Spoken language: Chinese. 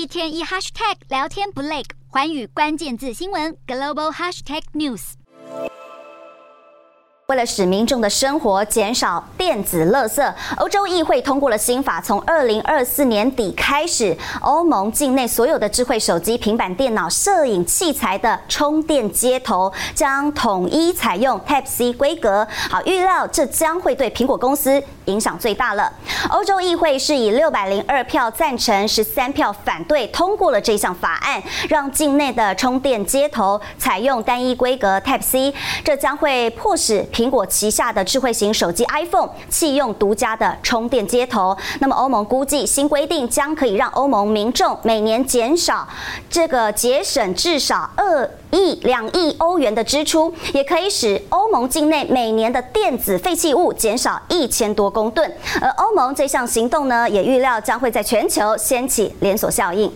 一天一 hashtag 聊天不累，环宇关键字新闻 global hashtag news。为了使民众的生活减少电子垃圾，欧洲议会通过了新法，从二零二四年底开始，欧盟境内所有的智慧手机、平板电脑、摄影器材的充电接头将统一采用 Type C 规格。好，预料这将会对苹果公司影响最大了。欧洲议会是以六百零二票赞成、十三票反对通过了这项法案，让境内的充电接头采用单一规格 Type C，这将会迫使。苹果旗下的智慧型手机 iPhone 弃用独家的充电接头，那么欧盟估计新规定将可以让欧盟民众每年减少这个节省至少二亿两亿欧元的支出，也可以使欧盟境内每年的电子废弃物减少一千多公吨。而欧盟这项行动呢，也预料将会在全球掀起连锁效应。